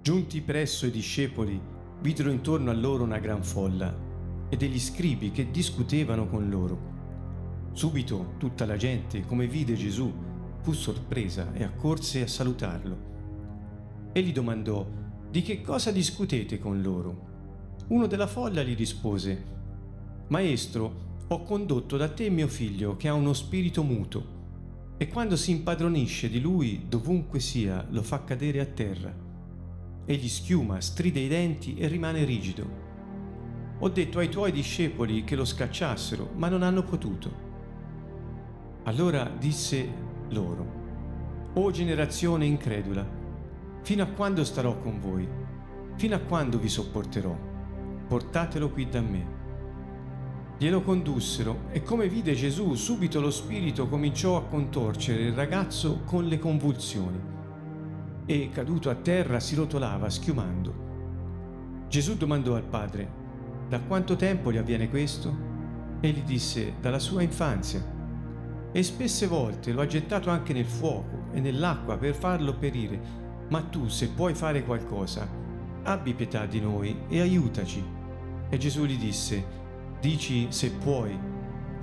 Giunti presso i discepoli, videro intorno a loro una gran folla e degli scribi che discutevano con loro. Subito tutta la gente, come vide Gesù, fu sorpresa e accorse a salutarlo. Egli domandò, di che cosa discutete con loro? Uno della folla gli rispose, Maestro, ho condotto da te mio figlio che ha uno spirito muto e quando si impadronisce di lui dovunque sia lo fa cadere a terra. Egli schiuma, stride i denti e rimane rigido. Ho detto ai tuoi discepoli che lo scacciassero, ma non hanno potuto. Allora disse loro, O generazione incredula, fino a quando starò con voi? Fino a quando vi sopporterò? Portatelo qui da me. Glielo condussero e come vide Gesù subito lo spirito cominciò a contorcere il ragazzo con le convulsioni e caduto a terra si rotolava schiumando. Gesù domandò al padre, da quanto tempo gli avviene questo? E gli disse, dalla sua infanzia. E spesse volte lo ha gettato anche nel fuoco e nell'acqua per farlo perire. Ma tu, se puoi fare qualcosa, abbi pietà di noi e aiutaci. E Gesù gli disse, Dici se puoi,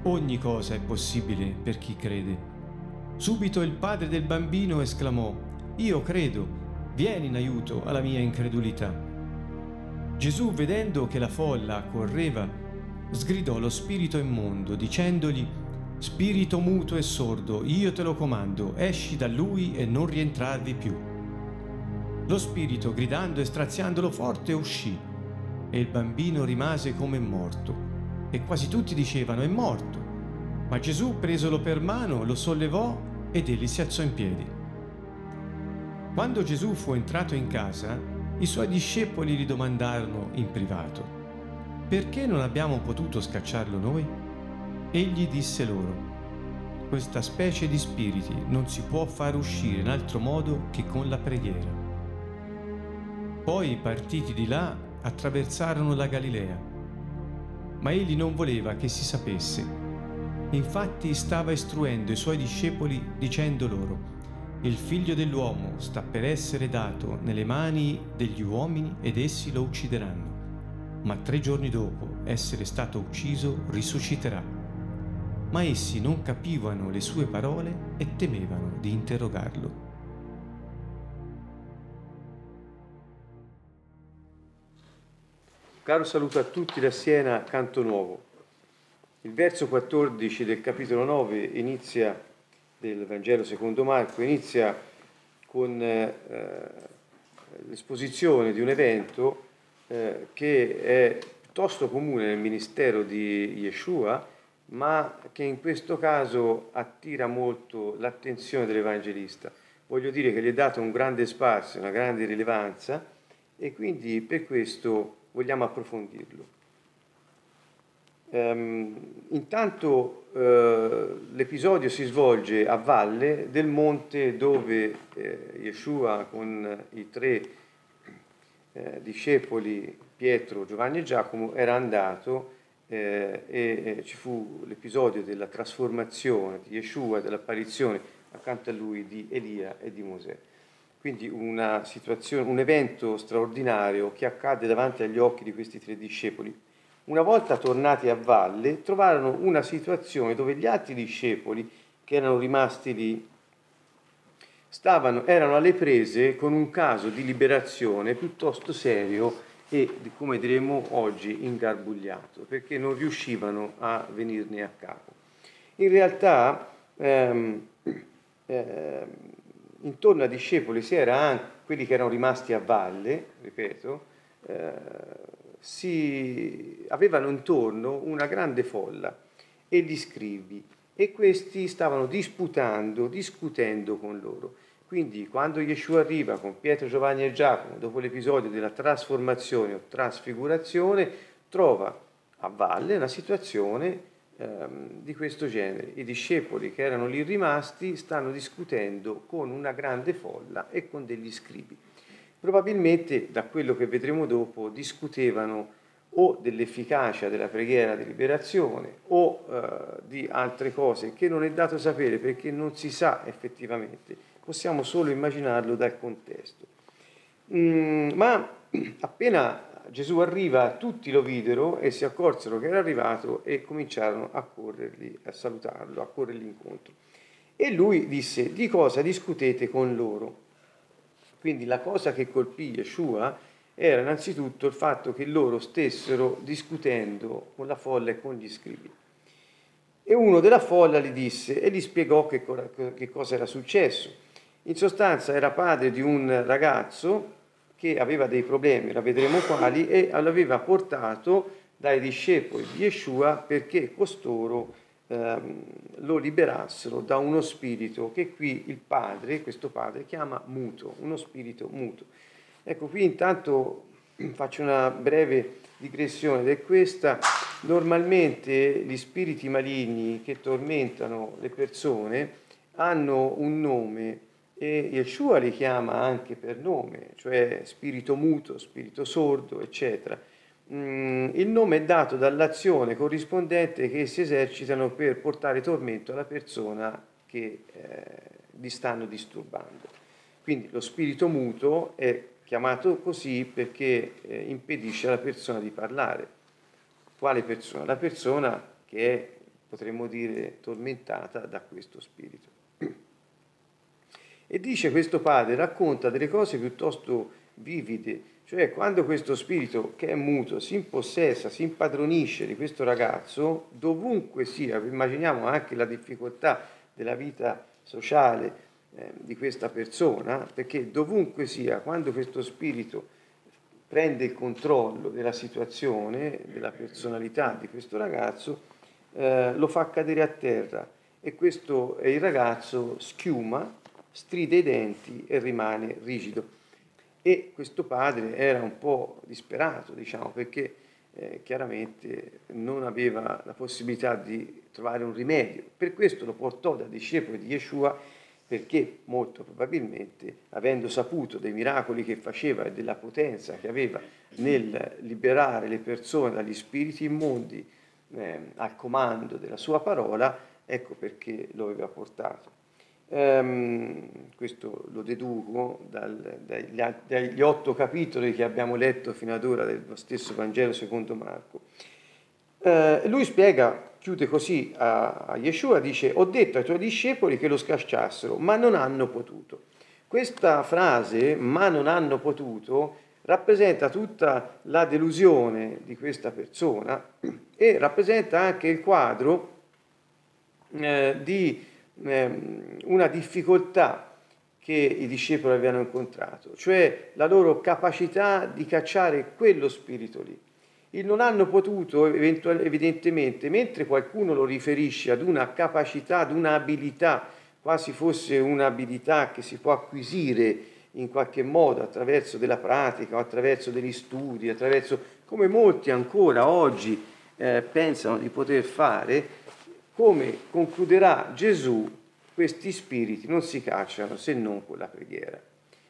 ogni cosa è possibile per chi crede. Subito il padre del bambino esclamò, Io credo, vieni in aiuto alla mia incredulità. Gesù, vedendo che la folla correva, sgridò lo spirito immondo, dicendogli, Spirito muto e sordo, io te lo comando, esci da lui e non rientrarvi più. Lo spirito, gridando e straziandolo forte, uscì, e il bambino rimase come morto e quasi tutti dicevano è morto. Ma Gesù, presolo per mano, lo sollevò ed egli si alzò in piedi. Quando Gesù fu entrato in casa, i suoi discepoli gli domandarono in privato, perché non abbiamo potuto scacciarlo noi? Egli disse loro, questa specie di spiriti non si può far uscire in altro modo che con la preghiera. Poi, partiti di là, attraversarono la Galilea ma egli non voleva che si sapesse. Infatti stava istruendo i suoi discepoli dicendo loro, il figlio dell'uomo sta per essere dato nelle mani degli uomini ed essi lo uccideranno, ma tre giorni dopo essere stato ucciso risusciterà. Ma essi non capivano le sue parole e temevano di interrogarlo. Caro saluto a tutti da Siena, Canto Nuovo. Il verso 14 del capitolo 9 inizia, del Vangelo secondo Marco, inizia con eh, l'esposizione di un evento eh, che è piuttosto comune nel ministero di Yeshua, ma che in questo caso attira molto l'attenzione dell'Evangelista. Voglio dire che gli è dato un grande spazio, una grande rilevanza e quindi per questo vogliamo approfondirlo. Um, intanto uh, l'episodio si svolge a valle del monte dove eh, Yeshua con i tre eh, discepoli Pietro, Giovanni e Giacomo era andato eh, e ci fu l'episodio della trasformazione di Yeshua, dell'apparizione accanto a lui di Elia e di Mosè. Quindi un evento straordinario che accade davanti agli occhi di questi tre discepoli. Una volta tornati a valle, trovarono una situazione dove gli altri discepoli che erano rimasti lì stavano, erano alle prese con un caso di liberazione piuttosto serio e, come diremo oggi, ingarbugliato, perché non riuscivano a venirne a capo. In realtà, ehm, ehm, intorno ai discepoli si era anche quelli che erano rimasti a valle, ripeto, eh, si avevano intorno una grande folla e gli scrivi e questi stavano disputando, discutendo con loro. Quindi quando Yeshua arriva con Pietro, Giovanni e Giacomo, dopo l'episodio della trasformazione o trasfigurazione, trova a valle una situazione ehm, di questo genere. I discepoli che erano lì rimasti stanno discutendo con una grande folla e con degli scribi. Probabilmente, da quello che vedremo dopo, discutevano o dell'efficacia della preghiera di liberazione o eh, di altre cose che non è dato sapere perché non si sa effettivamente, possiamo solo immaginarlo dal contesto. Mm, ma appena Gesù arriva, tutti lo videro e si accorsero che era arrivato e cominciarono a corrergli, a salutarlo, a corrergli incontro. E lui disse, di cosa discutete con loro? Quindi la cosa che colpì Yeshua era innanzitutto il fatto che loro stessero discutendo con la folla e con gli scrivi. E uno della folla gli disse e gli spiegò che, che cosa era successo. In sostanza era padre di un ragazzo che aveva dei problemi, la vedremo quali, e l'aveva portato dai discepoli di Yeshua perché costoro ehm, lo liberassero da uno spirito che qui il padre, questo padre, chiama muto, uno spirito muto. Ecco, qui intanto faccio una breve digressione ed è questa. Normalmente gli spiriti maligni che tormentano le persone hanno un nome e Yeshua li chiama anche per nome, cioè spirito muto, spirito sordo, eccetera. Mm, il nome è dato dall'azione corrispondente che si esercitano per portare tormento alla persona che eh, li stanno disturbando. Quindi lo spirito muto è chiamato così perché eh, impedisce alla persona di parlare. Quale persona? La persona che è, potremmo dire, tormentata da questo spirito. E dice questo padre, racconta delle cose piuttosto vivide, cioè quando questo spirito che è muto si impossessa, si impadronisce di questo ragazzo, dovunque sia, immaginiamo anche la difficoltà della vita sociale eh, di questa persona, perché dovunque sia, quando questo spirito prende il controllo della situazione, della personalità di questo ragazzo, eh, lo fa cadere a terra e questo il ragazzo schiuma stride i denti e rimane rigido. E questo padre era un po' disperato, diciamo, perché eh, chiaramente non aveva la possibilità di trovare un rimedio. Per questo lo portò da discepoli di Yeshua, perché molto probabilmente, avendo saputo dei miracoli che faceva e della potenza che aveva nel liberare le persone dagli spiriti immondi eh, al comando della sua parola, ecco perché lo aveva portato. Um, questo lo deduco dal, dagli, dagli, otto capitoli che abbiamo letto fino ad ora dello stesso Vangelo secondo Marco. Uh, lui spiega, chiude così a, a Yeshua, dice, ho detto ai tuoi discepoli che lo scacciassero, ma non hanno potuto. Questa frase, ma non hanno potuto, rappresenta tutta la delusione di questa persona e rappresenta anche il quadro eh, di Ehm, una difficoltà che i discepoli avevano incontrato, cioè la loro capacità di cacciare quello spirito lì. E non hanno potuto, evidentemente, mentre qualcuno lo riferisce ad una capacità, ad un'abilità, quasi fosse un'abilità che si può acquisire in qualche modo attraverso della pratica attraverso degli studi, attraverso come molti ancora oggi eh, pensano di poter fare, come concluderà Gesù, questi spiriti non si cacciano se non con la preghiera.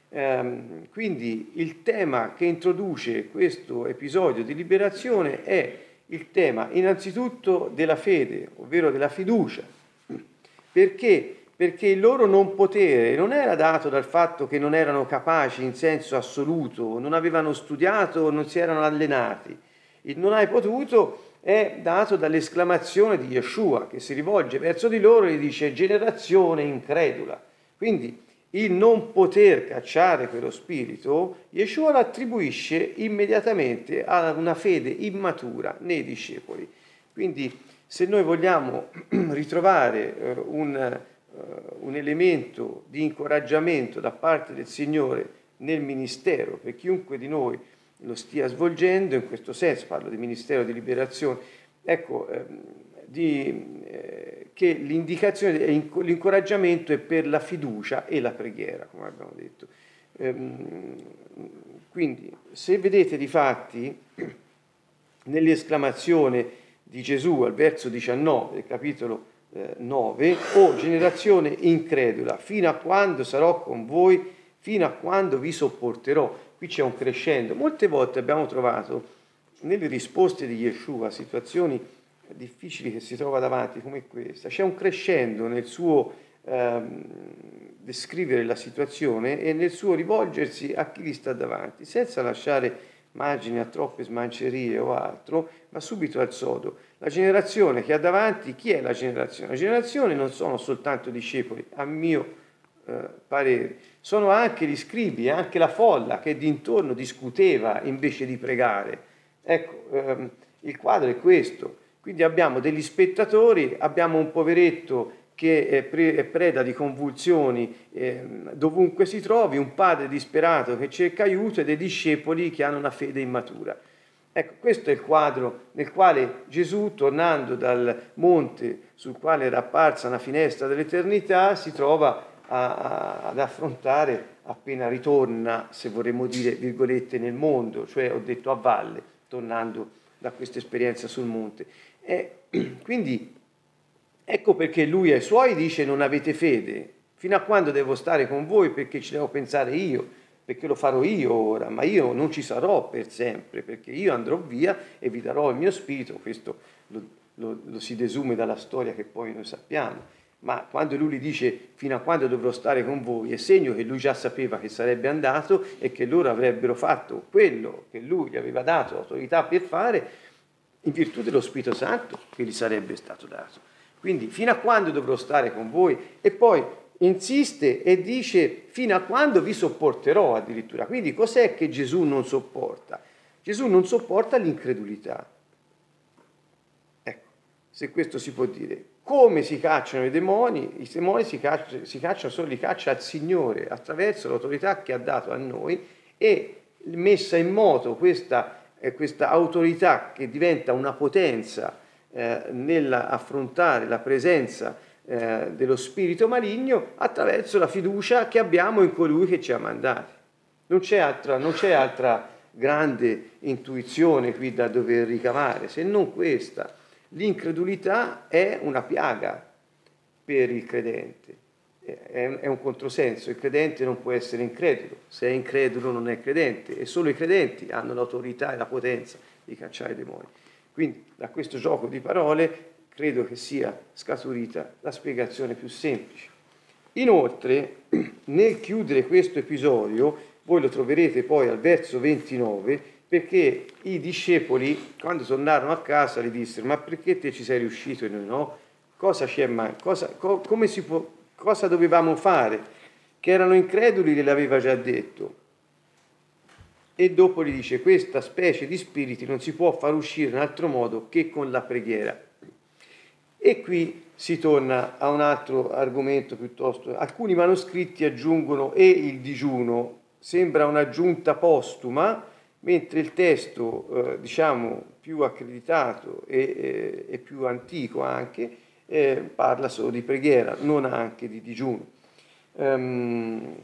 Ehm, quindi il tema che introduce questo episodio di liberazione è il tema innanzitutto della fede, ovvero della fiducia. Perché? Perché il loro non potere non era dato dal fatto che non erano capaci in senso assoluto, non avevano studiato, non si erano allenati. Il non hai potuto è dato dall'esclamazione di Yeshua che si rivolge verso di loro e dice generazione incredula. Quindi il non poter cacciare quello spirito, Yeshua lo attribuisce immediatamente a una fede immatura nei discepoli. Quindi se noi vogliamo ritrovare eh, un, eh, un elemento di incoraggiamento da parte del Signore nel ministero per chiunque di noi lo stia svolgendo, in questo senso parlo di Ministero di Liberazione, ecco, ehm, di, eh, che l'indicazione, l'incoraggiamento è per la fiducia e la preghiera, come abbiamo detto. Ehm, quindi, se vedete di fatti, nell'esclamazione di Gesù al verso 19 del capitolo eh, 9, o oh, generazione incredula, fino a quando sarò con voi, fino a quando vi sopporterò qui c'è un crescendo. Molte volte abbiamo trovato nelle risposte di Yeshua a situazioni difficili che si trova davanti come questa, c'è un crescendo nel suo ehm, descrivere la situazione e nel suo rivolgersi a chi gli sta davanti, senza lasciare margine a troppe smancerie o altro, ma subito al sodo. La generazione che ha davanti, chi è la generazione? La generazione non sono soltanto discepoli, a mio eh, parere, sono anche gli scribi, anche la folla che dintorno discuteva invece di pregare. Ecco, ehm, il quadro è questo. Quindi abbiamo degli spettatori, abbiamo un poveretto che è, pre- è preda di convulsioni eh, dovunque si trovi, un padre disperato che cerca aiuto e dei discepoli che hanno una fede immatura. Ecco, questo è il quadro nel quale Gesù, tornando dal monte sul quale era apparsa una finestra dell'eternità, si trova a, a, ad affrontare appena ritorna, se vorremmo dire, virgolette, nel mondo, cioè ho detto a valle, tornando da questa esperienza sul monte. E, quindi Ecco perché lui ai suoi dice non avete fede. Fino a quando devo stare con voi perché ci devo pensare io, perché lo farò io ora, ma io non ci sarò per sempre, perché io andrò via e vi darò il mio spirito. Questo lo, lo, lo si desume dalla storia che poi noi sappiamo. Ma quando lui gli dice fino a quando dovrò stare con voi, è segno che lui già sapeva che sarebbe andato e che loro avrebbero fatto quello che lui gli aveva dato l'autorità per fare in virtù dello Spirito Santo che gli sarebbe stato dato. Quindi fino a quando dovrò stare con voi? E poi insiste e dice fino a quando vi sopporterò addirittura. Quindi cos'è che Gesù non sopporta? Gesù non sopporta l'incredulità. Ecco, se questo si può dire. Come si cacciano i demoni? I demoni si, caccia, si cacciano solo, li caccia al Signore attraverso l'autorità che ha dato a noi e messa in moto questa, eh, questa autorità che diventa una potenza eh, nell'affrontare la presenza eh, dello spirito maligno attraverso la fiducia che abbiamo in colui che ci ha mandati. Non c'è altra, non c'è altra grande intuizione qui da dover ricavare, se non questa. L'incredulità è una piaga per il credente, è un controsenso, il credente non può essere incredulo, se è incredulo non è credente e solo i credenti hanno l'autorità e la potenza di cacciare i demoni. Quindi da questo gioco di parole credo che sia scaturita la spiegazione più semplice. Inoltre, nel chiudere questo episodio, voi lo troverete poi al verso 29, perché i discepoli, quando tornarono a casa, gli dissero, ma perché te ci sei riuscito e noi no? Cosa ci è? Cosa, co, può, cosa dovevamo fare? Che erano increduli, gliel'aveva già detto e dopo gli dice questa specie di spiriti non si può far uscire in altro modo che con la preghiera. E qui si torna a un altro argomento piuttosto. Alcuni manoscritti aggiungono e il digiuno, sembra un'aggiunta postuma, mentre il testo, eh, diciamo, più accreditato e, e, più antico anche, eh, parla solo di preghiera, non anche di digiuno. Um,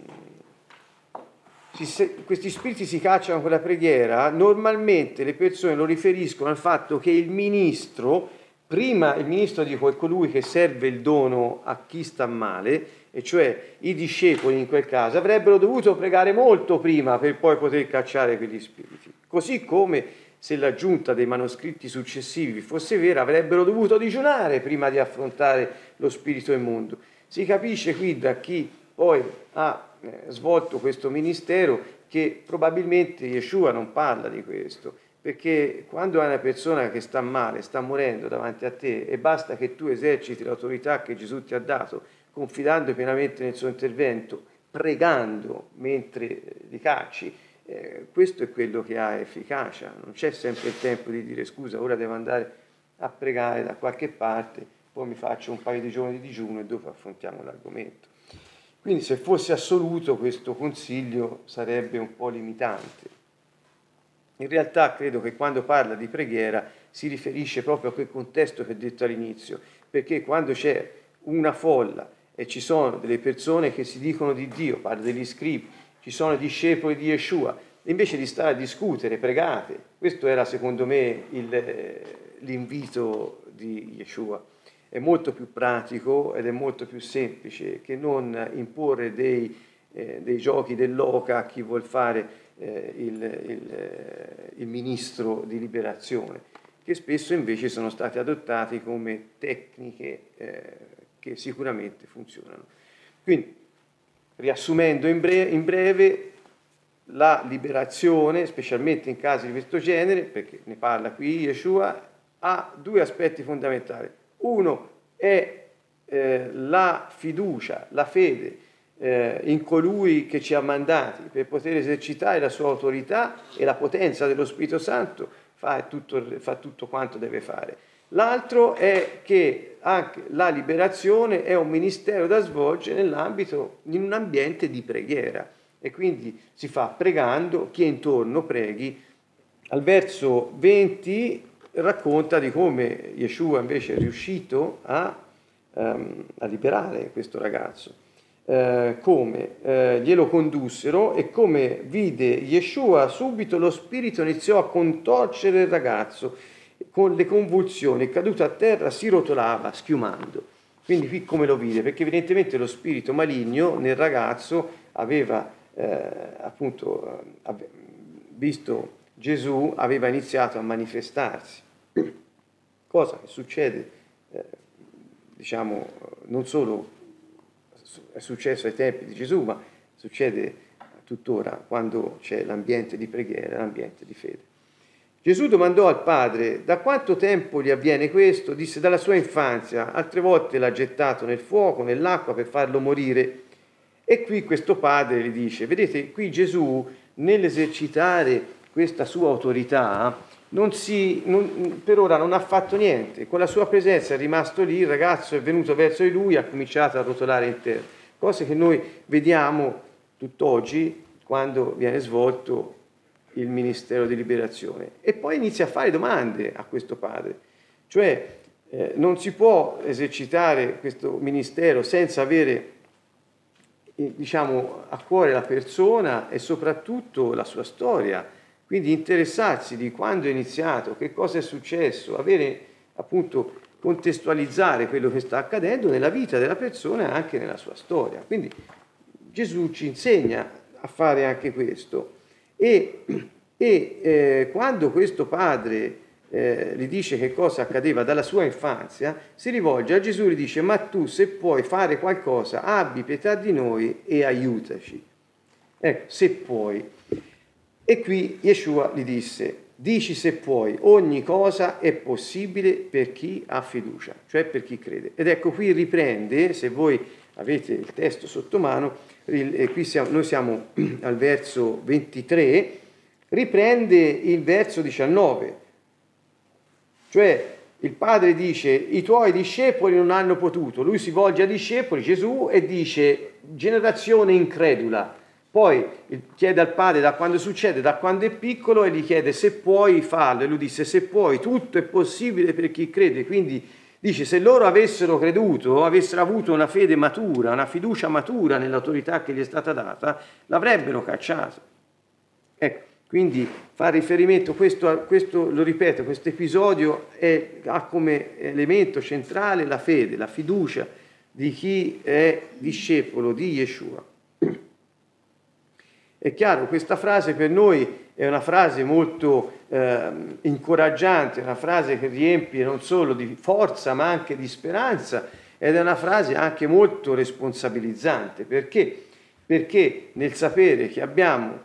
si, questi spiriti si cacciano con la preghiera, normalmente le persone lo riferiscono al fatto che il ministro, prima il ministro di colui che serve il dono a chi sta male, e cioè i discepoli in quel caso, avrebbero dovuto pregare molto prima per poi poter cacciare quegli spiriti. Così come se l'aggiunta dei manoscritti successivi fosse vera, avrebbero dovuto digiunare prima di affrontare lo spirito immondo. Si capisce qui da chi poi ha eh, svolto questo ministero che probabilmente Yeshua non parla di questo, perché quando hai una persona che sta male, sta morendo davanti a te e basta che tu eserciti l'autorità che Gesù ti ha dato, confidando pienamente nel suo intervento, pregando mentre li cacci, eh, questo è quello che ha efficacia. Non c'è sempre il tempo di dire scusa, ora devo andare a pregare da qualche parte, poi mi faccio un paio di giorni di digiuno e dopo affrontiamo l'argomento. Quindi se fosse assoluto questo consiglio sarebbe un po' limitante. In realtà credo che quando parla di preghiera si riferisce proprio a quel contesto che ho detto all'inizio, perché quando c'è una folla e ci sono delle persone che si dicono di Dio, parla degli scribi, ci sono discepoli di Yeshua, invece di stare a discutere, pregate. Questo era secondo me il, l'invito di Yeshua è molto più pratico ed è molto più semplice che non imporre dei, eh, dei giochi dell'oca a chi vuol fare eh, il, il, eh, il ministro di liberazione, che spesso invece sono stati adottati come tecniche eh, che sicuramente funzionano. Quindi riassumendo in breve, in breve, la liberazione, specialmente in casi di questo genere, perché ne parla qui Yeshua, ha due aspetti fondamentali. Uno è eh, la fiducia, la fede eh, in colui che ci ha mandati per poter esercitare la sua autorità e la potenza dello Spirito Santo fa tutto, fa tutto quanto deve fare. L'altro è che anche la liberazione è un ministero da svolgere nell'ambito, in un ambiente di preghiera e quindi si fa pregando, chi è intorno preghi. Al verso 20 racconta di come Yeshua invece è riuscito a, um, a liberare questo ragazzo, uh, come uh, glielo condussero e come vide Yeshua subito lo spirito iniziò a contorcere il ragazzo con le convulsioni, caduto a terra, si rotolava schiumando. Quindi qui come lo vide? Perché evidentemente lo spirito maligno nel ragazzo aveva eh, appunto eh, visto Gesù, aveva iniziato a manifestarsi. Cosa che succede, eh, diciamo, non solo è successo ai tempi di Gesù, ma succede tuttora quando c'è l'ambiente di preghiera, l'ambiente di fede. Gesù domandò al padre da quanto tempo gli avviene questo? Disse dalla sua infanzia, altre volte l'ha gettato nel fuoco, nell'acqua per farlo morire. E qui questo padre gli dice, vedete, qui Gesù nell'esercitare questa sua autorità non si, non, per ora non ha fatto niente, con la sua presenza è rimasto lì, il ragazzo è venuto verso di lui, ha cominciato a rotolare in terra, cose che noi vediamo tutt'oggi quando viene svolto il Ministero di Liberazione. E poi inizia a fare domande a questo padre, cioè eh, non si può esercitare questo ministero senza avere eh, diciamo, a cuore la persona e soprattutto la sua storia, quindi interessarsi di quando è iniziato, che cosa è successo, avere appunto contestualizzare quello che sta accadendo nella vita della persona e anche nella sua storia. Quindi Gesù ci insegna a fare anche questo. E, e eh, quando questo padre eh, gli dice che cosa accadeva dalla sua infanzia, si rivolge a Gesù e gli dice, ma tu se puoi fare qualcosa, abbi pietà di noi e aiutaci. Ecco, se puoi. E qui Yeshua gli disse, dici se puoi, ogni cosa è possibile per chi ha fiducia, cioè per chi crede. Ed ecco qui riprende, se voi avete il testo sotto mano, qui siamo, noi siamo al verso 23, riprende il verso 19, cioè il padre dice i tuoi discepoli non hanno potuto, lui si volge ai discepoli, Gesù, e dice generazione incredula. Poi chiede al padre da quando succede, da quando è piccolo, e gli chiede se puoi farlo. E lui disse se puoi, tutto è possibile per chi crede. Quindi Dice, se loro avessero creduto, avessero avuto una fede matura, una fiducia matura nell'autorità che gli è stata data, l'avrebbero cacciato. Ecco, quindi fa riferimento, questo, questo lo ripeto, questo episodio ha come elemento centrale la fede, la fiducia di chi è discepolo di Yeshua. È chiaro, questa frase per noi è una frase molto eh, incoraggiante, una frase che riempie non solo di forza ma anche di speranza ed è una frase anche molto responsabilizzante. Perché? Perché nel sapere che abbiamo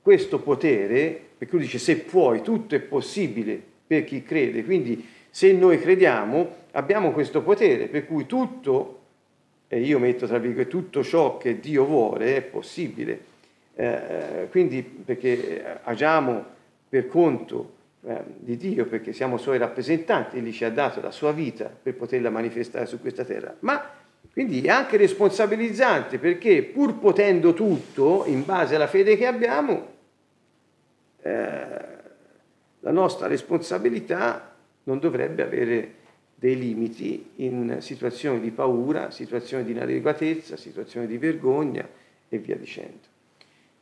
questo potere, perché lui dice se puoi, tutto è possibile per chi crede, quindi se noi crediamo abbiamo questo potere, per cui tutto, e io metto tra virgolette, tutto ciò che Dio vuole è possibile eh, quindi perché agiamo per conto eh, di Dio, perché siamo suoi rappresentanti, Egli ci ha dato la sua vita per poterla manifestare su questa terra, ma quindi è anche responsabilizzante perché pur potendo tutto in base alla fede che abbiamo, eh, la nostra responsabilità non dovrebbe avere dei limiti in situazioni di paura, situazioni di inadeguatezza, situazioni di vergogna e via dicendo.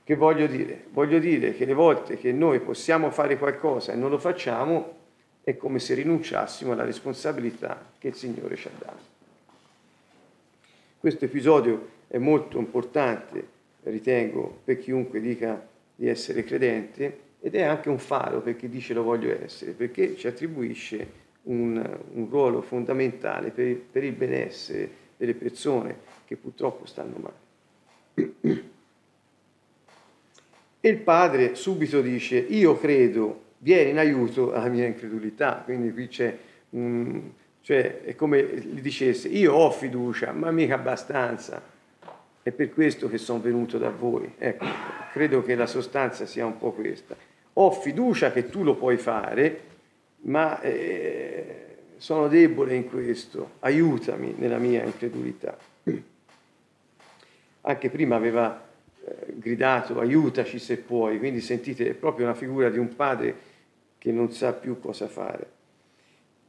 Che voglio dire? Voglio dire che le volte che noi possiamo fare qualcosa e non lo facciamo è come se rinunciassimo alla responsabilità che il Signore ci ha dato. Questo episodio è molto importante, ritengo, per chiunque dica di essere credente ed è anche un faro per chi dice lo voglio essere, perché ci attribuisce un, un ruolo fondamentale per, per il benessere delle persone che purtroppo stanno male. E il padre subito dice, io credo, vieni in aiuto alla mia incredulità. Quindi qui c'è un... cioè è come gli dicesse, io ho fiducia, ma mica abbastanza. È per questo che sono venuto da voi. Ecco, credo che la sostanza sia un po' questa. Ho fiducia che tu lo puoi fare, ma eh, sono debole in questo, aiutami nella mia incredulità. Anche prima aveva gridato aiutaci se puoi, quindi sentite è proprio una figura di un padre che non sa più cosa fare.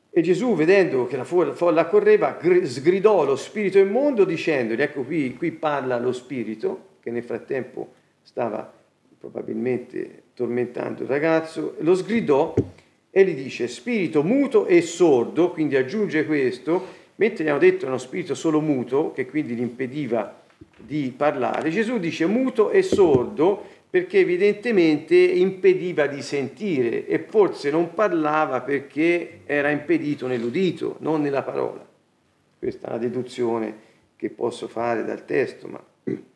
E Gesù, vedendo che la folla correva, sgridò lo spirito immondo dicendogli, ecco qui, qui parla lo spirito, che nel frattempo stava probabilmente tormentando il ragazzo, lo sgridò e gli dice spirito muto e sordo, quindi aggiunge questo, mentre gli hanno detto uno spirito solo muto, che quindi gli impediva di parlare, Gesù dice muto e sordo perché evidentemente impediva di sentire e forse non parlava perché era impedito nell'udito, non nella parola. Questa è una deduzione che posso fare dal testo, ma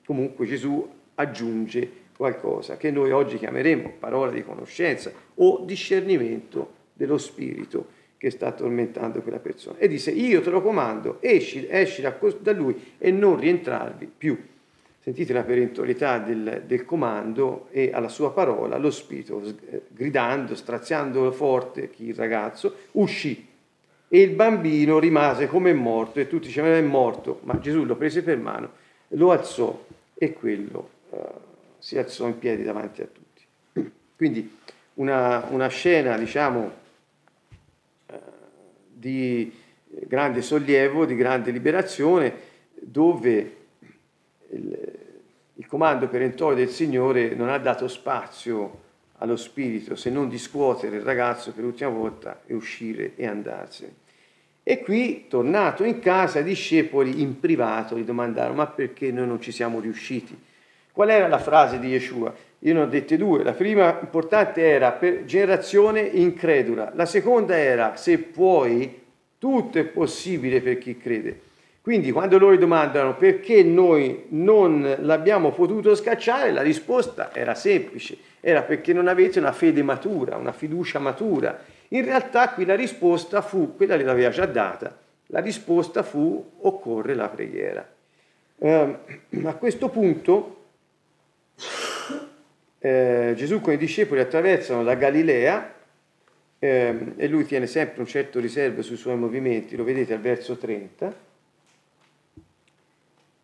comunque Gesù aggiunge qualcosa che noi oggi chiameremo parola di conoscenza o discernimento dello spirito che sta tormentando quella persona. E disse, io te lo comando, esci, esci da lui e non rientrarvi più. Sentite la perentorietà del, del, comando e alla sua parola lo spirito, gridando, straziando forte il ragazzo, uscì e il bambino rimase come morto e tutti dicevano è morto, ma Gesù lo prese per mano, lo alzò e quello uh, si alzò in piedi davanti a tutti. Quindi una, una scena, diciamo, di grande sollievo, di grande liberazione, dove il, il comando perentorio del Signore non ha dato spazio allo spirito se non di scuotere il ragazzo per l'ultima volta e uscire e andarsene. E qui, tornato in casa, i discepoli in privato gli domandarono: Ma perché noi non ci siamo riusciti? Qual era la frase di Yeshua? Io ne ho dette due. La prima importante era per generazione incredula. La seconda era se puoi, tutto è possibile per chi crede. Quindi quando loro domandano perché noi non l'abbiamo potuto scacciare, la risposta era semplice, era perché non avete una fede matura, una fiducia matura. In realtà qui la risposta fu, quella l'aveva già data, la risposta fu occorre la preghiera. Eh, a questo punto eh, Gesù con i discepoli attraversano la Galilea eh, e lui tiene sempre un certo riservo sui suoi movimenti, lo vedete al verso 30.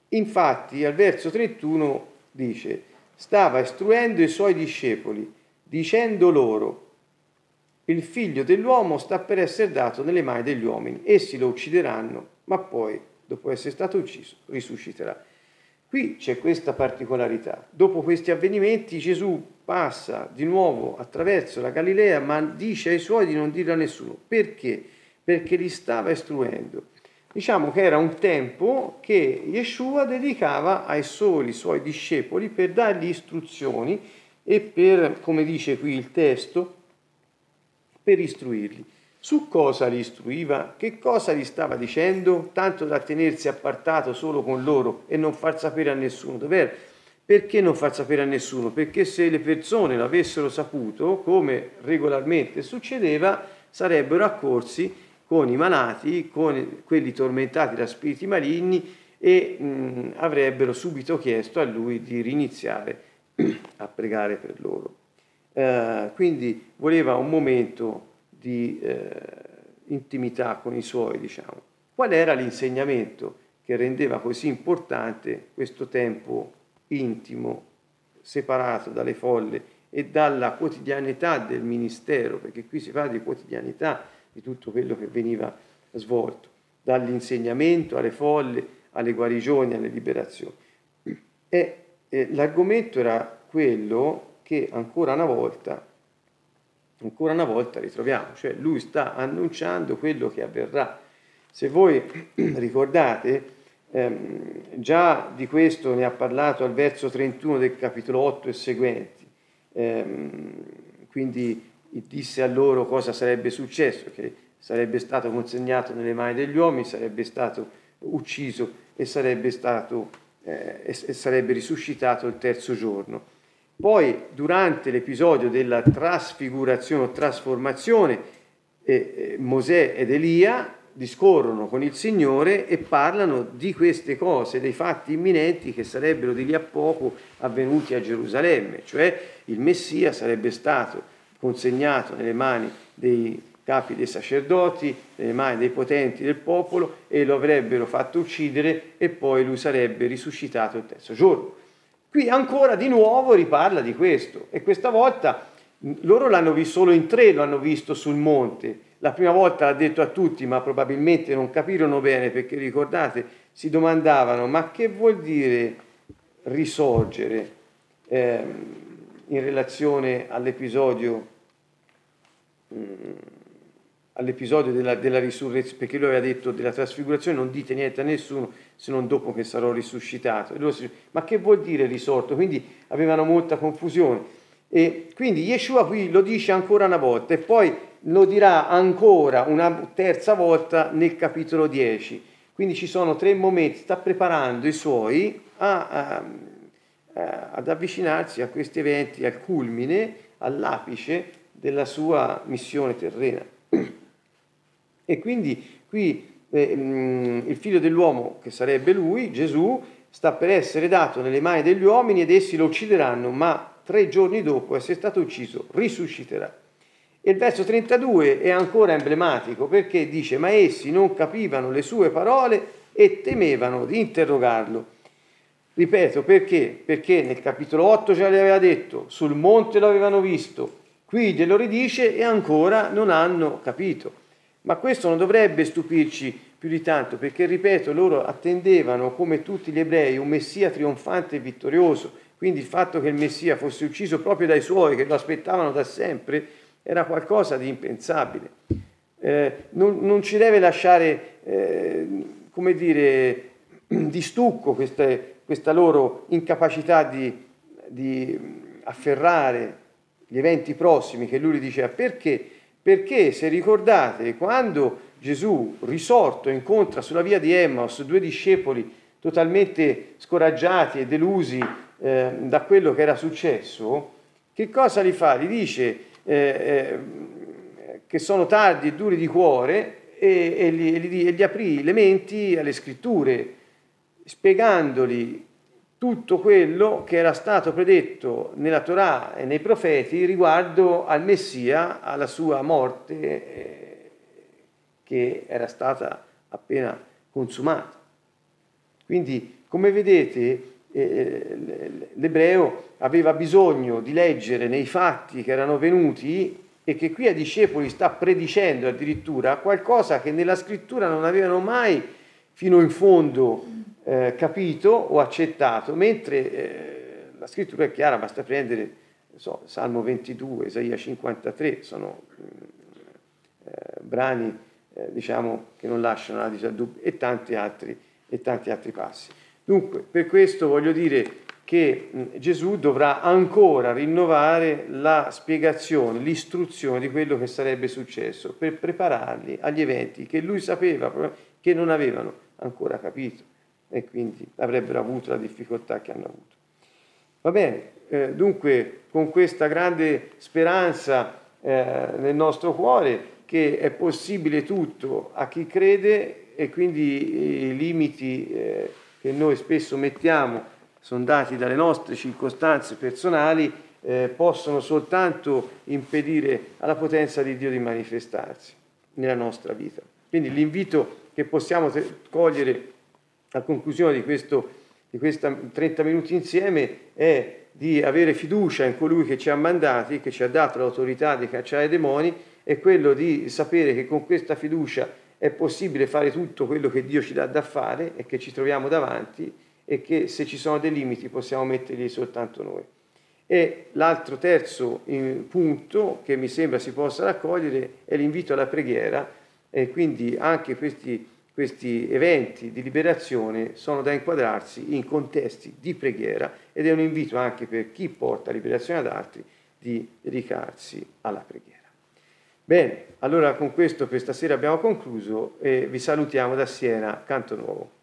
Infatti al verso 31 dice, stava istruendo i suoi discepoli, dicendo loro, il figlio dell'uomo sta per essere dato nelle mani degli uomini, essi lo uccideranno, ma poi, dopo essere stato ucciso, risusciterà. Qui c'è questa particolarità. Dopo questi avvenimenti Gesù passa di nuovo attraverso la Galilea, ma dice ai suoi di non dirlo a nessuno. Perché? Perché li stava istruendo. Diciamo che era un tempo che Yeshua dedicava ai soli suoi discepoli per dargli istruzioni e per, come dice qui il testo, per istruirli. Su cosa li istruiva? Che cosa gli stava dicendo? Tanto da tenersi appartato solo con loro e non far sapere a nessuno. Dov'era? Perché non far sapere a nessuno? Perché se le persone l'avessero saputo, come regolarmente succedeva, sarebbero accorsi con i malati, con quelli tormentati da spiriti maligni e mh, avrebbero subito chiesto a lui di riniziare a pregare per loro. Uh, quindi voleva un momento di eh, intimità con i suoi, diciamo. Qual era l'insegnamento che rendeva così importante questo tempo intimo, separato dalle folle e dalla quotidianità del ministero, perché qui si parla di quotidianità di tutto quello che veniva svolto, dall'insegnamento alle folle, alle guarigioni, alle liberazioni. E, e l'argomento era quello che ancora una volta ancora una volta ritroviamo, cioè lui sta annunciando quello che avverrà. Se voi ricordate, ehm, già di questo ne ha parlato al verso 31 del capitolo 8 e seguenti, ehm, quindi disse a loro cosa sarebbe successo, che sarebbe stato consegnato nelle mani degli uomini, sarebbe stato ucciso e sarebbe stato eh, e, sarebbe risuscitato il terzo giorno. Poi, durante l'episodio della trasfigurazione o trasformazione, eh, eh, Mosè ed Elia discorrono con il Signore e parlano di queste cose, dei fatti imminenti che sarebbero di lì a poco avvenuti a Gerusalemme, cioè il Messia sarebbe stato consegnato nelle mani dei capi dei sacerdoti, nelle mani dei potenti del popolo e lo avrebbero fatto uccidere e poi lui sarebbe risuscitato il terzo giorno. Qui ancora di nuovo riparla di questo e questa volta loro l'hanno visto solo in tre, lo hanno visto sul monte. La prima volta l'ha detto a tutti, ma probabilmente non capirono bene perché ricordate, si domandavano ma che vuol dire risorgere eh, in relazione all'episodio, mh, mm, all'episodio della, della, risurrezione, perché lui aveva detto della trasfigurazione non dite niente a nessuno se non dopo che sarò risuscitato. Si, ma che vuol dire risorto? Quindi avevano molta confusione. E quindi Yeshua qui lo dice ancora una volta e poi lo dirà ancora una terza volta nel capitolo 10. Quindi ci sono tre momenti, sta preparando i suoi a, a, a, ad avvicinarsi a questi eventi, al culmine, all'apice della sua missione terrena. E quindi qui eh, mm, il figlio dell'uomo, che sarebbe lui, Gesù, sta per essere dato nelle mani degli uomini ed essi lo uccideranno, ma tre giorni dopo essere stato ucciso, risusciterà. E il verso 32 è ancora emblematico perché dice, ma essi non capivano le sue parole e temevano di interrogarlo. Ripeto, perché? Perché nel capitolo 8 già le aveva detto, sul monte lo avevano visto, qui glielo ridice e ancora non hanno capito. Ma questo non dovrebbe stupirci più di tanto, perché, ripeto, loro attendevano, come tutti gli ebrei, un Messia trionfante e vittorioso, quindi il fatto che il Messia fosse ucciso proprio dai suoi, che lo aspettavano da sempre, era qualcosa di impensabile. Eh, non, non, ci deve lasciare, eh, come dire, di stucco queste, questa loro incapacità di, di afferrare gli eventi prossimi che lui gli diceva. Perché? Perché se ricordate, quando Gesù risorto incontra sulla via di Emmaus due discepoli totalmente scoraggiati e delusi eh, da quello che era successo, che cosa gli fa? Gli dice eh, eh, che sono tardi e duri di cuore e, e, gli, e, gli, e gli aprì le menti alle scritture, spiegandogli tutto quello che era stato predetto nella Torah e nei profeti riguardo al Messia, alla sua morte eh, che era stata appena consumata. Quindi, come vedete, eh, l'ebreo aveva bisogno di leggere nei fatti che erano venuti e che qui ai discepoli sta predicendo addirittura qualcosa che nella scrittura non avevano mai fino in fondo eh, capito o accettato, mentre eh, la scrittura è chiara, basta prendere so, Salmo 22, Isaia 53, sono eh, brani eh, diciamo, che non lasciano la disdubbio e tanti altri, e tanti altri passi. Dunque, per questo voglio dire che Gesù dovrà ancora rinnovare la spiegazione, l'istruzione di quello che sarebbe successo per prepararli agli eventi che lui sapeva che non avevano ancora capito e quindi avrebbero avuto la difficoltà che hanno avuto. Va bene, eh, dunque con questa grande speranza eh, nel nostro cuore che è possibile tutto a chi crede e quindi i limiti eh, che noi spesso mettiamo sono dati dalle nostre circostanze personali, eh, possono soltanto impedire alla potenza di Dio di manifestarsi nella nostra vita. Quindi l'invito che possiamo cogliere a conclusione di, questo, di questi 30 minuti insieme è di avere fiducia in colui che ci ha mandati, che ci ha dato l'autorità di cacciare i demoni, è quello di sapere che con questa fiducia è possibile fare tutto quello che Dio ci dà da fare e che ci troviamo davanti e che se ci sono dei limiti possiamo metterli soltanto noi. E l'altro terzo punto che mi sembra si possa raccogliere è l'invito alla preghiera e quindi anche questi, questi eventi di liberazione sono da inquadrarsi in contesti di preghiera ed è un invito anche per chi porta liberazione ad altri di dedicarsi alla preghiera. Bene, allora con questo per stasera abbiamo concluso e vi salutiamo da Siena, Canto Nuovo.